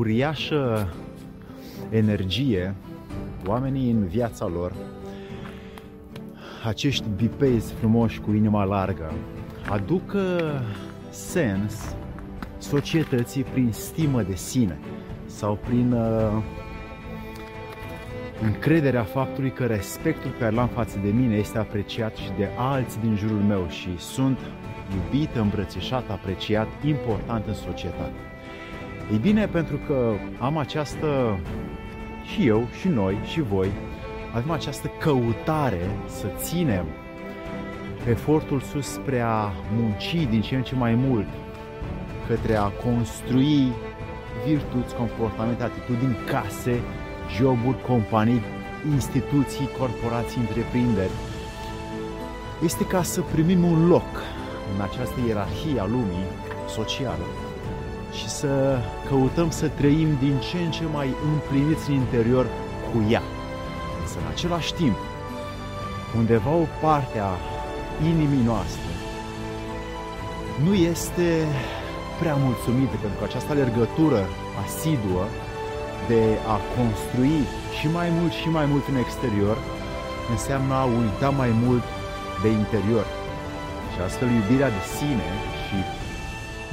uriașă energie, oamenii în viața lor, acești bipezi frumoși cu inima largă, aduc sens societății prin stimă de sine sau prin uh, încrederea faptului că respectul pe care l-am față de mine este apreciat și de alții din jurul meu și sunt iubit, îmbrățișat, apreciat, important în societate. Ei bine, pentru că am această, și eu, și noi, și voi, avem această căutare să ținem efortul sus spre a munci din ce în ce mai mult către a construi virtuți, comportamente, atitudini, case, joburi, companii, instituții, corporații, întreprinderi. Este ca să primim un loc în această ierarhie a lumii socială și să căutăm să trăim din ce în ce mai împliniți în interior cu ea. Însă, în același timp, undeva o parte a inimii noastre nu este prea mulțumită pentru că această alergătură asiduă de a construi și mai mult și mai mult în exterior înseamnă a uita mai mult de interior. Și astfel iubirea de sine și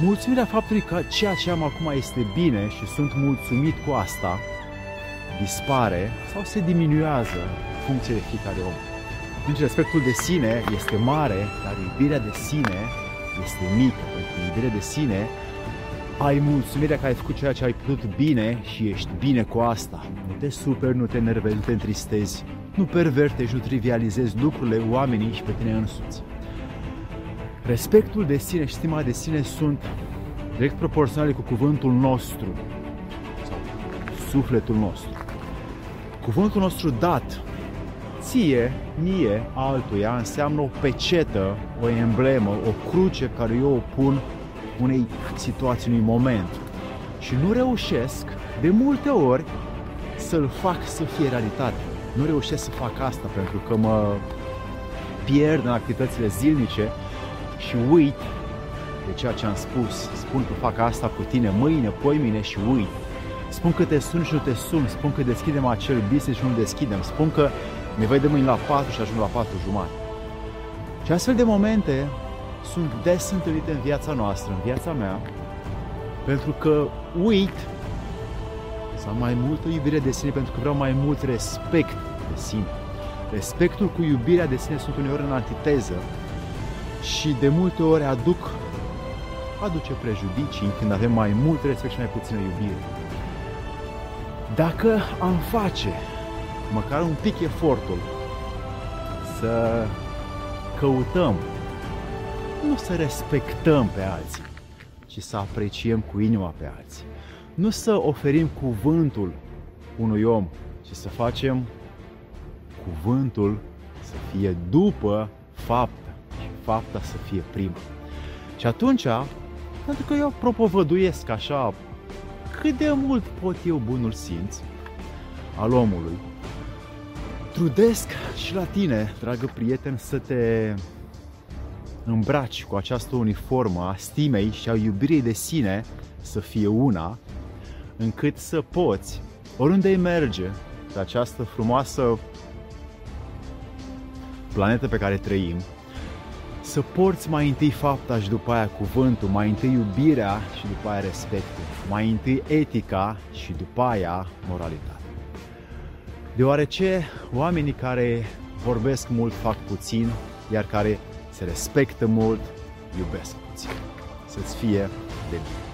mulțumirea faptului că ceea ce am acum este bine și sunt mulțumit cu asta, dispare sau se diminuează funcție de fiecare om. Deci respectul de sine este mare, dar iubirea de sine este mică, pentru că iubirea de sine ai mulțumirea că ai făcut ceea ce ai putut bine și ești bine cu asta. Nu te super, nu te enervezi, nu te întristezi, nu pervertești, nu trivializezi lucrurile, oamenii și pe tine însuți. Respectul de sine și stima de sine sunt direct proporționale cu cuvântul nostru sau sufletul nostru. Cuvântul nostru dat ție, mie, altuia, înseamnă o pecetă, o emblemă, o cruce care eu o pun unei situații, unui moment. Și nu reușesc, de multe ori, să-l fac să fie realitate. Nu reușesc să fac asta pentru că mă pierd în activitățile zilnice și uit de ceea ce am spus. Spun că fac asta cu tine mâine, poimine și uit. Spun că te sun și nu te sun, spun că deschidem acel business și nu deschidem, spun că ne vedem mâine la 4 și ajung la 4 jumate. Și astfel de momente sunt des întâlnite în viața noastră, în viața mea, pentru că uit să am mai multă iubire de sine, pentru că vreau mai mult respect de sine. Respectul cu iubirea de sine sunt uneori în antiteză și de multe ori aduc aduce prejudicii când avem mai mult respect și mai puțină iubire. Dacă am face măcar un pic efortul să căutăm nu să respectăm pe alții, ci să apreciem cu inima pe alții. Nu să oferim cuvântul unui om, ci să facem cuvântul să fie după faptă și fapta să fie prima. Și atunci, pentru că eu propovăduiesc așa cât de mult pot eu bunul simț al omului, trudesc și la tine, dragă prieten, să te îmbraci cu această uniformă a stimei și a iubirii de sine să fie una, încât să poți, oriunde merge pe această frumoasă planetă pe care trăim, să porți mai întâi fapta și după aia cuvântul, mai întâi iubirea și după aia respectul, mai întâi etica și după aia moralitatea. Deoarece oamenii care vorbesc mult fac puțin, iar care se respectă mult, iubesc puțin. Să-ți fie de bine.